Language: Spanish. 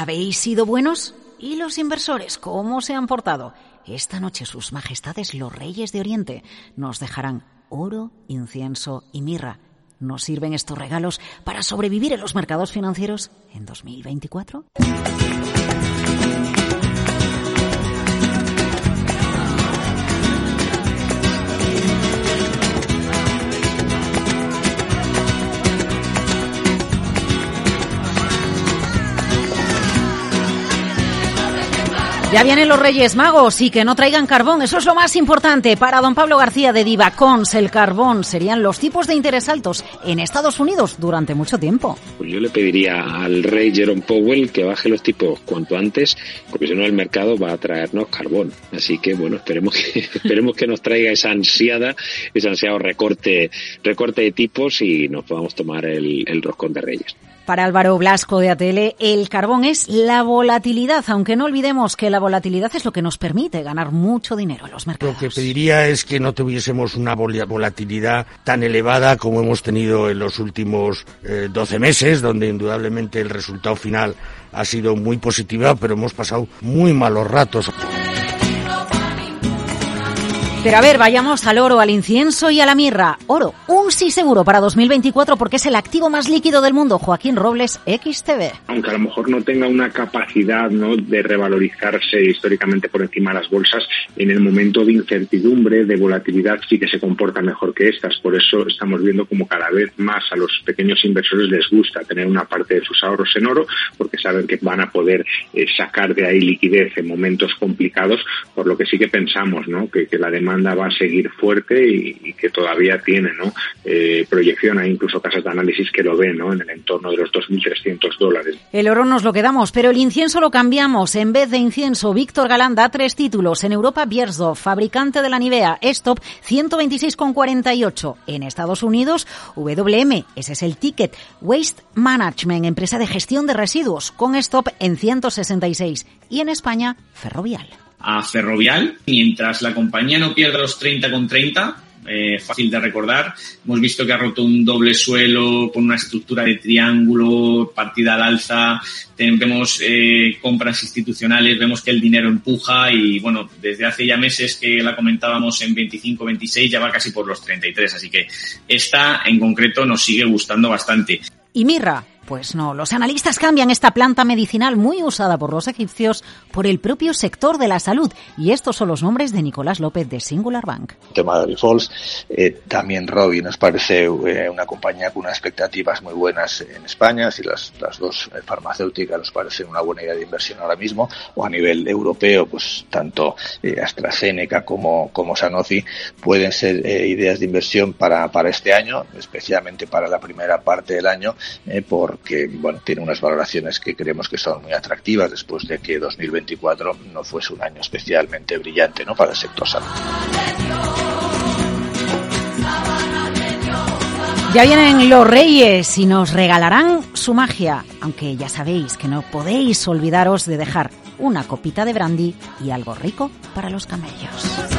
¿Habéis sido buenos? ¿Y los inversores cómo se han portado? Esta noche sus majestades los reyes de Oriente nos dejarán oro, incienso y mirra. ¿Nos sirven estos regalos para sobrevivir en los mercados financieros en 2024? Ya vienen los Reyes Magos y que no traigan carbón, eso es lo más importante. Para don Pablo García de Divacons, el carbón serían los tipos de interés altos en Estados Unidos durante mucho tiempo. Pues yo le pediría al rey Jerome Powell que baje los tipos cuanto antes, porque si no el mercado va a traernos carbón. Así que bueno, esperemos que esperemos que nos traiga esa ansiada, ese ansiado recorte, recorte de tipos y nos podamos tomar el, el roscón de Reyes. Para Álvaro Blasco de Atele, el carbón es la volatilidad, aunque no olvidemos que la volatilidad es lo que nos permite ganar mucho dinero en los mercados. Lo que pediría es que no tuviésemos una volatilidad tan elevada como hemos tenido en los últimos eh, 12 meses, donde indudablemente el resultado final ha sido muy positivo, pero hemos pasado muy malos ratos. Pero a ver, vayamos al oro, al incienso y a la mirra. Oro, un sí seguro para 2024 porque es el activo más líquido del mundo. Joaquín Robles, XTV. Aunque a lo mejor no tenga una capacidad ¿no? de revalorizarse históricamente por encima de las bolsas, en el momento de incertidumbre, de volatilidad, sí que se comporta mejor que estas. Por eso estamos viendo como cada vez más a los pequeños inversores les gusta tener una parte de sus ahorros en oro porque saben que van a poder eh, sacar de ahí liquidez en momentos complicados, por lo que sí que pensamos ¿no? que, que la demanda demanda va a seguir fuerte y, que todavía tiene ¿no? Eh, proyección. Hay incluso casas de análisis que lo ven ¿no? en el entorno de los 2.300 dólares. El oro nos lo quedamos, pero el incienso lo cambiamos. En vez de incienso, Víctor Galán da tres títulos. En Europa, Biersdorf, fabricante de la Nivea, Stop, 126,48. En Estados Unidos, WM, ese es el ticket. Waste Management, empresa de gestión de residuos, con Stop en 166. Y en España, Ferrovial a Ferrovial, mientras la compañía no pierda los 30 con 30, eh, fácil de recordar. Hemos visto que ha roto un doble suelo con una estructura de triángulo, partida al alza, vemos eh, compras institucionales, vemos que el dinero empuja y bueno, desde hace ya meses que la comentábamos en 25, 26 ya va casi por los 33, así que esta en concreto nos sigue gustando bastante. Y Mirra, pues no, los analistas cambian esta planta medicinal muy usada por los egipcios por el propio sector de la salud. Y estos son los nombres de Nicolás López de Singular Bank. El tema de eh, también Robbie nos parece eh, una compañía con unas expectativas muy buenas en España. Si las, las dos eh, farmacéuticas nos parecen una buena idea de inversión ahora mismo, o a nivel europeo, pues tanto AstraZeneca como, como Sanofi pueden ser ideas de inversión para, para este año, especialmente para la primera parte del año, por que bueno, tiene unas valoraciones que creemos que son muy atractivas después de que 2024 no fuese un año especialmente brillante ¿no? para el sector salud. Ya vienen los reyes y nos regalarán su magia, aunque ya sabéis que no podéis olvidaros de dejar una copita de brandy y algo rico para los camellos.